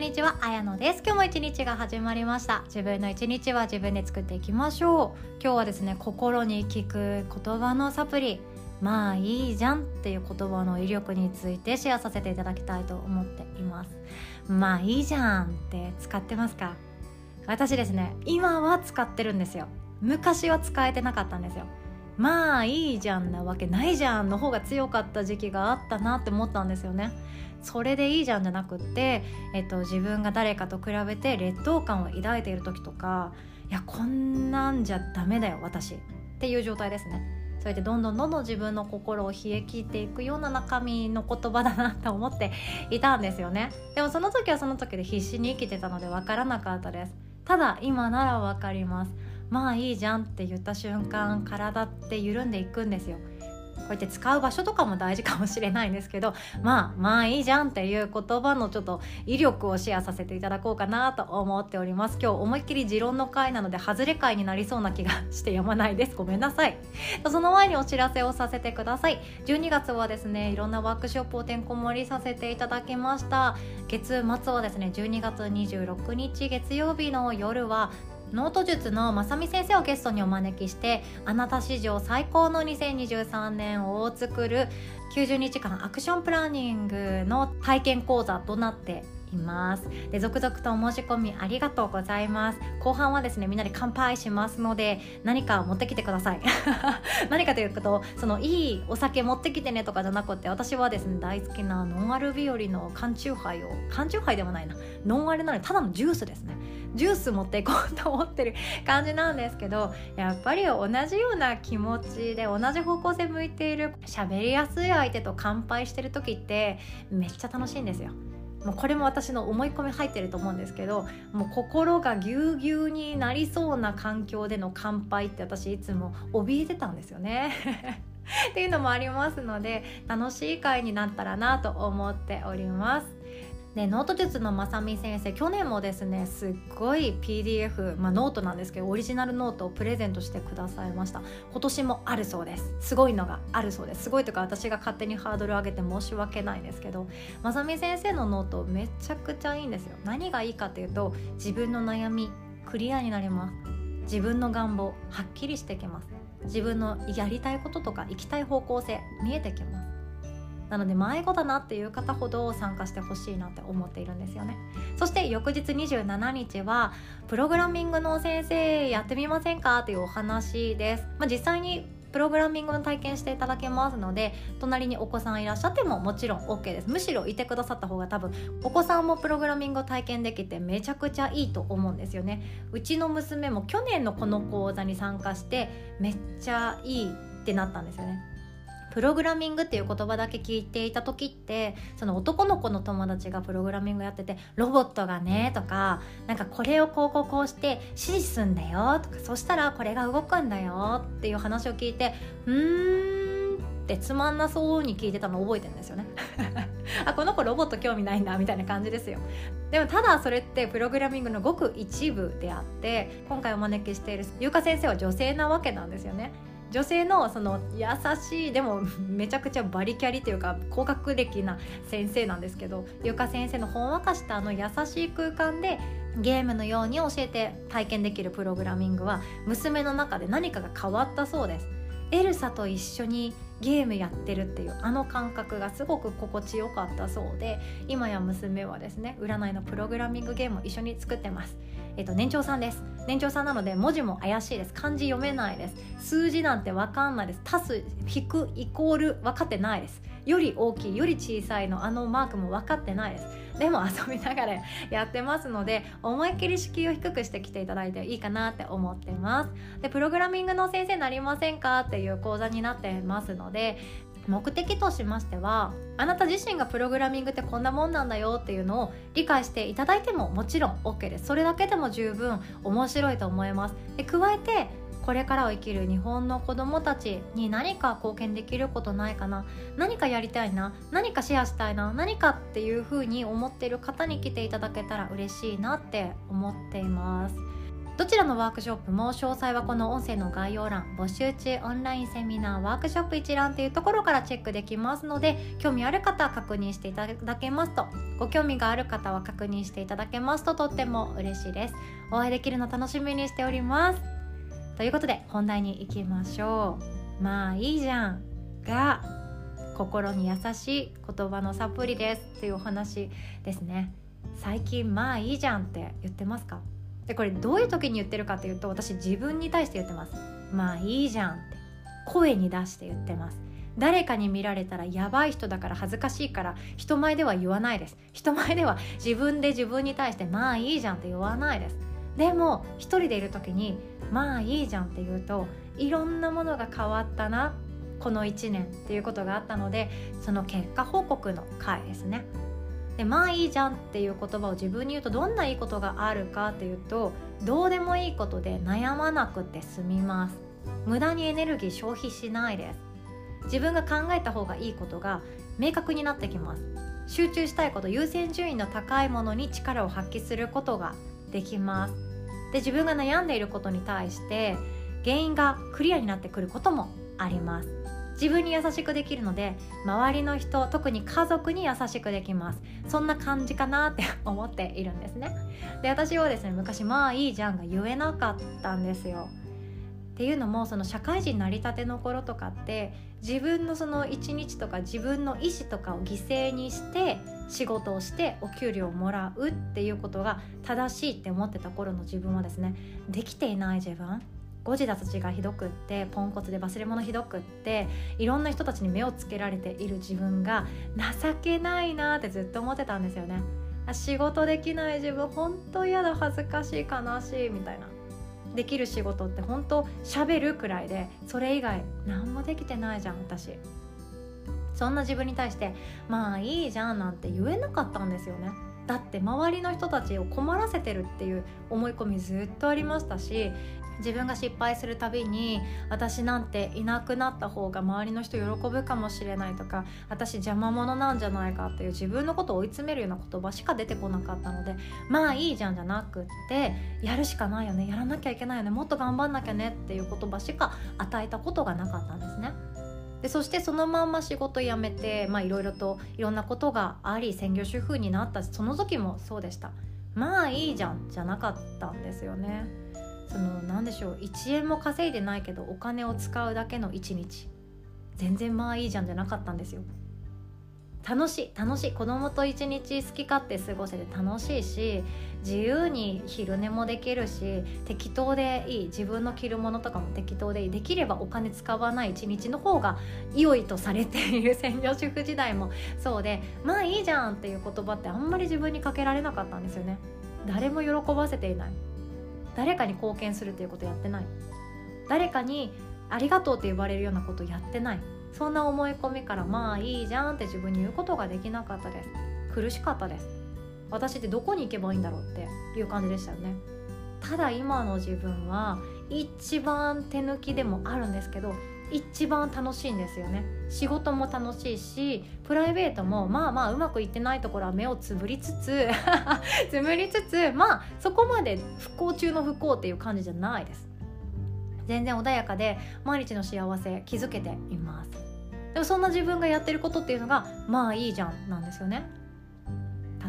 んにちは、あやのです。今日も一日が始まりました。自分の一日は自分で作っていきましょう。今日はですね、心に効く言葉のサプリ、まあいいじゃんっていう言葉の威力についてシェアさせていただきたいと思っています。まあいいじゃんって使ってますか？私ですね、今は使ってるんですよ。昔は使えてなかったんですよ。まあいいじゃんなわけないじゃんの方が強かった時期があったなって思ったんですよね。それでいいじゃんじゃなくって、えっと、自分が誰かと比べて劣等感を抱いている時とかいやこんなんじゃダメだよ私っていう状態ですね。そうやってどんどんどんどん自分の心を冷え切っていくような中身の言葉だなと思っていたんですよねでもその時はその時で必死に生きてたので分からなかったですただ今なら分かりますまあいいじゃんって言った瞬間体って緩んでいくんですよ。こうやって使う場所とかも大事かもしれないんですけどまあまあいいじゃんっていう言葉のちょっと威力をシェアさせていただこうかなと思っております。今日思いっきり持論の回なので外れ回になりそうな気がしてやまないです。ごめんなさい。その前にお知らせをさせてください。12月はですねいろんなワークショップをてんこ盛りさせていただきました。月末はですね12月26日月曜日の夜はノート術のまさみ先生をゲストにお招きしてあなた史上最高の2023年を作る90日間アクションプランニングの体験講座となっています。で続々とお申し込みありがとうございます。後半はですねみんなで乾杯しますので何か持ってきてください。何かというとそのいいお酒持ってきてねとかじゃなくて私はですね大好きなノンアル日和の缶チューハイを缶チューハイでもないな。ノンアルなのでただのジュースですね。ジュース持っていこうと思ってる感じなんですけどやっぱり同じような気持ちで同じ方向性向いている喋りやすい相手と乾杯してる時ってめっちゃ楽しいんですよ。もうこれも私の思い込み入ってると思うんですけどもう心がぎゅうぎゅうになりそうな環境での乾杯って私いつも怯えてたんですよね。っていうのもありますので楽しい回になったらなと思っております。でノート術のまさみ先生去年もですねすっごい PDF、まあ、ノートなんですけどオリジナルノートをプレゼントしてくださいました。今年もあるそうです。すごいのがあるそうです。すごいとか私が勝手にハードル上げて申し訳ないんですけどまさみ先生のノートめちゃくちゃいいんですよ。何がいいかっていうと自分の悩みクリアになります。自分の願望はっきりしてきます。自分のやりたいこととか行きたい方向性見えてきます。なので迷子だなっていう方ほど参加してほしいなって思っているんですよね。そして翌日27日はプログラミングの先生やってみませんかっていうお話です、まあ、実際にプログラミングの体験していただけますので隣にお子さんいらっしゃってももちろん OK です。むしろいてくださった方が多分お子さんもプログラミングを体験できてめちゃくちゃいいと思うんですよね。うちの娘も去年のこの講座に参加してめっちゃいいってなったんですよね。プログラミングっていう言葉だけ聞いていた時ってその男の子の友達がプログラミングやっててロボットがねとかなんかこれをこうこうこうして指示すんだよとかそしたらこれが動くんだよっていう話を聞いてうーんってつまんなそうに聞いてたの覚えてるんですよね。あこの子ロボット興味ないんだみたいな感じですよ。でもただそれってプログラミングのごく一部であって今回お招きしている優香先生は女性なわけなんですよね女性のその優しいでもめちゃくちゃバリキャリというか高学歴な先生なんですけどゆか先生のほんわかしたあの優しい空間でゲームのように教えて体験できるプログラミングは娘の中で何かが変わったそうです。エルサと一緒にゲームやってるっていうあの感覚がすごく心地よかったそうで今や娘はですね占いのプログラミングゲームを一緒に作ってます。えっと、年長さんです。年長さんなので文字も怪しいです。漢字読めないです。数字なんて分かんないです。足す引くイコール分かってないです。より大きいより小さいのあのマークも分かってないです。でも遊びながら やってますので思いっきり敷居を低くしてきていただいていいかなって思ってます。でプログラミングの先生になりませんか？っていう講座になってますので目的としましてはあなた自身がプログラミングってこんなもんなんだよっていうのを理解していただいてももちろん OK です。それだけでも十分面白いと思います。で加えてこれからを生きる日本の子どもたちに何か貢献できることないかな？何かやりたいな？何かシェアしたいな？何かっていうふうに思っている方に来ていただけたら嬉しいなって思っています。どちらのワークショップも詳細はこの音声の概要欄募集中オンラインセミナーワークショップ一覧というところからチェックできますので興味ある方は確認していただけますとご興味がある方は確認していただけますととっても嬉しいです。お会いできるの楽しみにしております。ということで本題に行きましょう。まあいいじゃんが心に優しい言葉のサプリですっていうお話ですね。最近まあいいじゃんって言ってますか？でこれどういう時に言ってるかというと私自分に対して言ってます。まあいいじゃんって。声に出して言ってます。誰かに見られたらやばい人だから恥ずかしいから人前では言わないです。人前では自分で自分に対してまあいいじゃんって言わないです。でも一人でいる時にまあいいじゃんって言うといろんなものが変わったなこの1年っていうことがあったのでその結果報告の回ですね。でまあいいじゃんっていう言葉を自分に言うとどんないいことがあるかっていうとどうでもいいことで悩まなくて済みます。無駄にエネルギー消費しないです。自分が考えた方がいいことが明確になってきます。集中したいこと優先順位の高いものに力を発揮することができます。で自分が悩んでいることに対して原因がクリアになってくることもあります。自分に優しくできるので周りの人特に家族に優しくできます。そんな感じかなって 思っているんですね。で私はですね昔まあいいじゃんが言えなかったんですよ。っていうのもその社会人なりたての頃とかって自分のその一日とか自分の意思とかを犠牲にして仕事をしてお給料をもらうっていうことが正しいって思ってた頃の自分はですねできていない自分。誤字脱字がひどくってポンコツで忘れ物ひどくっていろんな人たちに目をつけられている自分が情けないなってずっと思ってたんですよね。仕事できない自分本当嫌だ恥ずかしい悲しいみたいな。できる仕事って本当喋るくらいでそれ以外何もできてないじゃん私。そんな自分に対してまあいいじゃんなんて言えなかったんですよね。だって周りの人たちを困らせてるっていう思い込みずっとありましたし自分が失敗するたびに私なんていなくなった方が周りの人喜ぶかもしれないとか私邪魔者なんじゃないかっていう自分のことを追い詰めるような言葉しか出てこなかったのでまあいいじゃんじゃなくってやるしかないよねやらなきゃいけないよねもっと頑張んなきゃねっていう言葉しか与えたことがなかったんですね。でそしてそのまんま仕事辞めていろいろといろんなことがあり専業主婦になったその時もそうでしたまあいいじゃんじゃなかったんですよねその何でしょう1円も稼いでないけどお金を使うだけの1日。全然まあいいじゃんじゃなかったんですよ。楽しい楽しい。子供と一日好き勝手過ごせて楽しいし自由に昼寝もできるし適当でいい。自分の着るものとかも適当でいい。できればお金使わない一日の方が良いとされている専業主婦時代も。そうでまあいいじゃんっていう言葉ってあんまり自分にかけられなかったんですよね。誰も喜ばせていない。誰かに貢献するっていうことやってない。誰かにありがとうって呼ばれるようなことやってない。そんな思い込みからまあいいじゃんって自分に言うことができなかったです。苦しかったです。私ってどこに行けばいいんだろうっていう感じでしたよね。ただ今の自分は一番手抜きでもあるんですけど一番楽しいんですよね。仕事も楽しいしプライベートもまあまあうまくいってないところは目をつぶりつつ つぶりつつまあそこまで不幸中の不幸っていう感じじゃないです。全然穏やかで毎日の幸せ気づけています。でもそんな自分がやってることっていうのがまあいいじゃんなんですよね。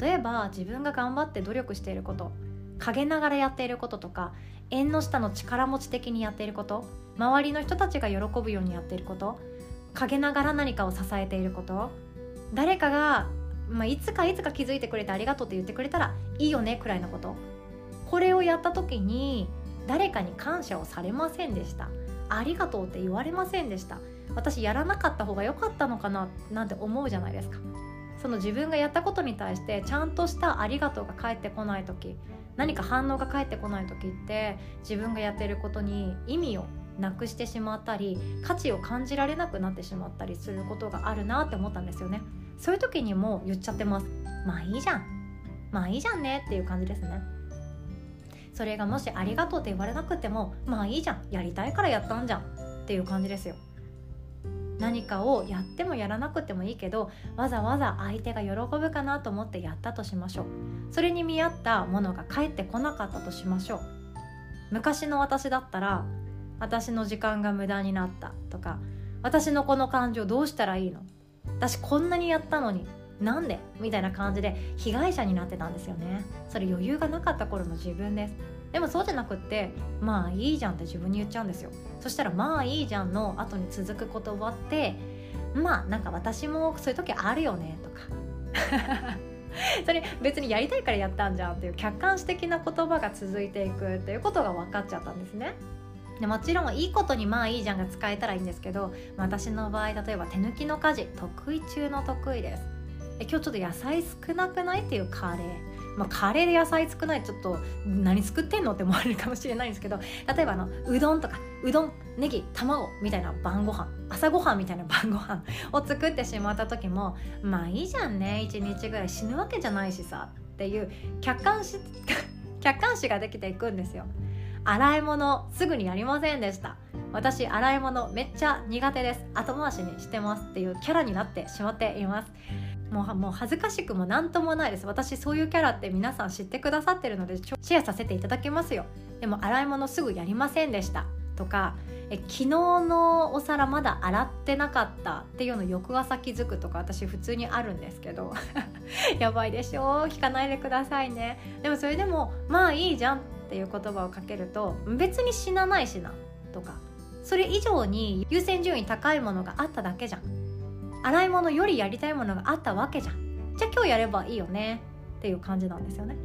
例えば自分が頑張って努力していること陰ながらやっていることとか縁の下の力持ち的にやっていること周りの人たちが喜ぶようにやっていること陰ながら何かを支えていること誰かが、まあ、いつかいつか気づいてくれてありがとうって言ってくれたらいいよねくらいのこと。これをやった時に誰かに感謝をされませんでした。ありがとうって言われませんでした。私やらなかった方が良かったのかななんて思うじゃないですか。その自分がやったことに対してちゃんとしたありがとうが返ってこない時何か反応が返ってこない時って自分がやってることに意味をなくしてしまったり価値を感じられなくなってしまったりすることがあるなって思ったんですよね。そういう時にも言っちゃってます。まあいいじゃん。まあいいじゃんね。っていう感じですね。それがもしありがとうって言われなくてもまあいいじゃん。やりたいからやったんじゃん。っていう感じですよ。何かをやってもやらなくてもいいけどわざわざ相手が喜ぶかなと思ってやったとしましょう。それに見合ったものが返ってこなかったとしましょう。昔の私だったら私の時間が無駄になった。とか私のこの感情どうしたらいいの？私こんなにやったのになんで？みたいな感じで被害者になってたんですよね。それ余裕がなかった頃の自分です。でもそうじゃなくってまあいいじゃんって自分に言っちゃうんですよ。そしたらまあいいじゃんの後に続く言葉ってまあなんか私もそういう時あるよね。とか。それ別にやりたいからやったんじゃんっていう客観視的な言葉が続いていくっていうことが分かっちゃったんですね。でもちろんいいことにまあいいじゃんが使えたらいいんですけど私の場合例えば手抜きの家事得意中の得意です。今日ちょっと野菜少なくないっていうカレー。まあ、カレーで野菜少ないちょっと何作ってんのって思われるかもしれないんですけど例えばあのうどんとかうどんネギ卵みたいな晩ご飯朝ごはんみたいな晩ご飯を作ってしまった時もまあいいじゃんね一日ぐらい死ぬわけじゃないしさっていう客観視客観視ができていくんですよ。洗い物すぐにやりませんでした。私洗い物めっちゃ苦手です。後回しにしてますっていうキャラになってしまっています。もうもう恥ずかしくも何ともないです。私そういうキャラって皆さん知ってくださってるのでシェアさせていただきますよ。でも洗い物すぐやりませんでした。とかえ昨日のお皿まだ洗ってなかったっていうの翌朝気づくとか私普通にあるんですけど。やばいでしょ聞かないでくださいね。でもそれでもまあいいじゃん。っっていう言葉をかけると別に死なないしなとかそれ以上に優先順位高いものがあっただけじゃん。洗い物よりやりたいものがあったわけじゃん。じゃあ今日やればいいよね。っていう感じなんですよね。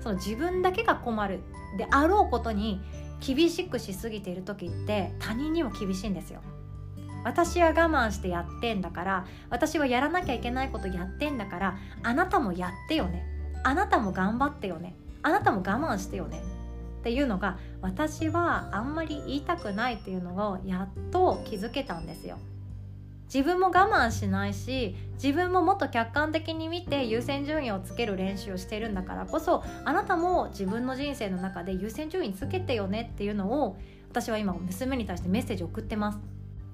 その自分だけが困るであろうことに厳しくしすぎている時って他人にも厳しいんですよ。私は我慢してやってんだから私はやらなきゃいけないことやってんだからあなたもやってよね。あなたも頑張ってよね。あなたも我慢してよね。っていうのが私はあんまり言いたくないっていうのをやっと気づけたんですよ。自分も我慢しないし自分ももっと客観的に見て優先順位をつける練習をしているんだからこそあなたも自分の人生の中で優先順位つけてよねっていうのを私は今娘に対してメッセージ送ってます。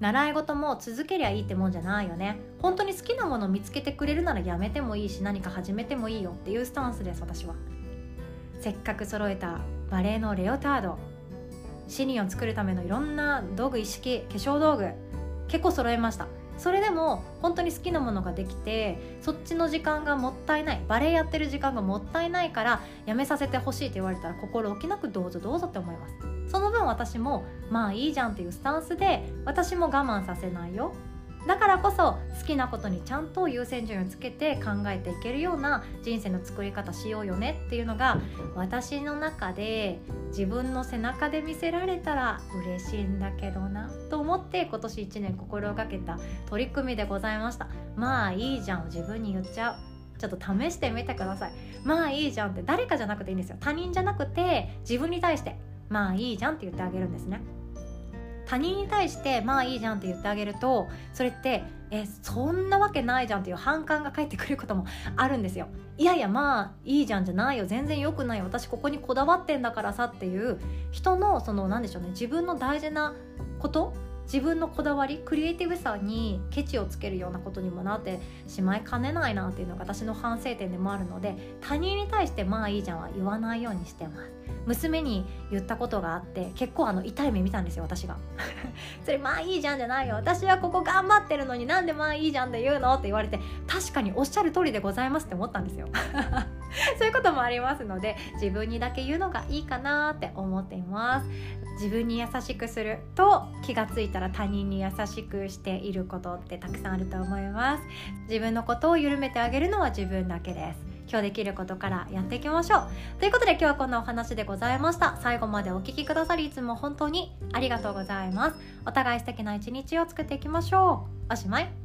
習い事も続けりゃいいってもんじゃないよね。本当に好きなものを見つけてくれるならやめてもいいし何か始めてもいいよっていうスタンスです私は。せっかく揃えたバレエのレオタード。シニを作るためのいろんな道具一式化粧道具結構揃えました。それでも本当に好きなものができてそっちの時間がもったいないバレエやってる時間がもったいないからやめさせてほしいって言われたら心置きなくどうぞどうぞって思います。その分私もまあいいじゃんっていうスタンスで私も我慢させないよ。だからこそ好きなことにちゃんと優先順位をつけて考えていけるような人生の作り方しようよねっていうのが私の中で自分の背中で見せられたら嬉しいんだけどなと思って今年1年心がけた取り組みでございました。まあいいじゃんを自分に言っちゃう。ちょっと試してみてください。まあいいじゃんって誰かじゃなくていいんですよ。他人じゃなくて自分に対してまあいいじゃんって言ってあげるんですね。他人に対してまあいいじゃんって言ってあげるとそれってえそんなわけないじゃんっていう反感が返ってくることもあるんですよ。いやいやまあいいじゃんじゃないよ。全然良くないよ。私ここにこだわってんだからさっていう人のその何でしょうね。自分の大事なこと自分のこだわりクリエイティブさにケチをつけるようなことにもなってしまいかねないなっていうのが私の反省点でもあるので他人に対してまあいいじゃんは言わないようにしてます。娘に言ったことがあって結構あの痛い目見たんですよ私が。それまあいいじゃんじゃないよ。私はここ頑張ってるのになんでまあいいじゃんって言うのって言われて確かにおっしゃる通りでございますって思ったんですよ。そういうこともありますので自分にだけ言うのがいいかなって思っています。自分に優しくすると気がついたら他人に優しくしていることってたくさんあると思います。自分のことを緩めてあげるのは自分だけです。今日できることからやっていきましょう。ということで今日はこんなお話でございました。最後までお聴きくださりいつも本当にありがとうございます。お互い素敵な一日を作っていきましょう。おしまい。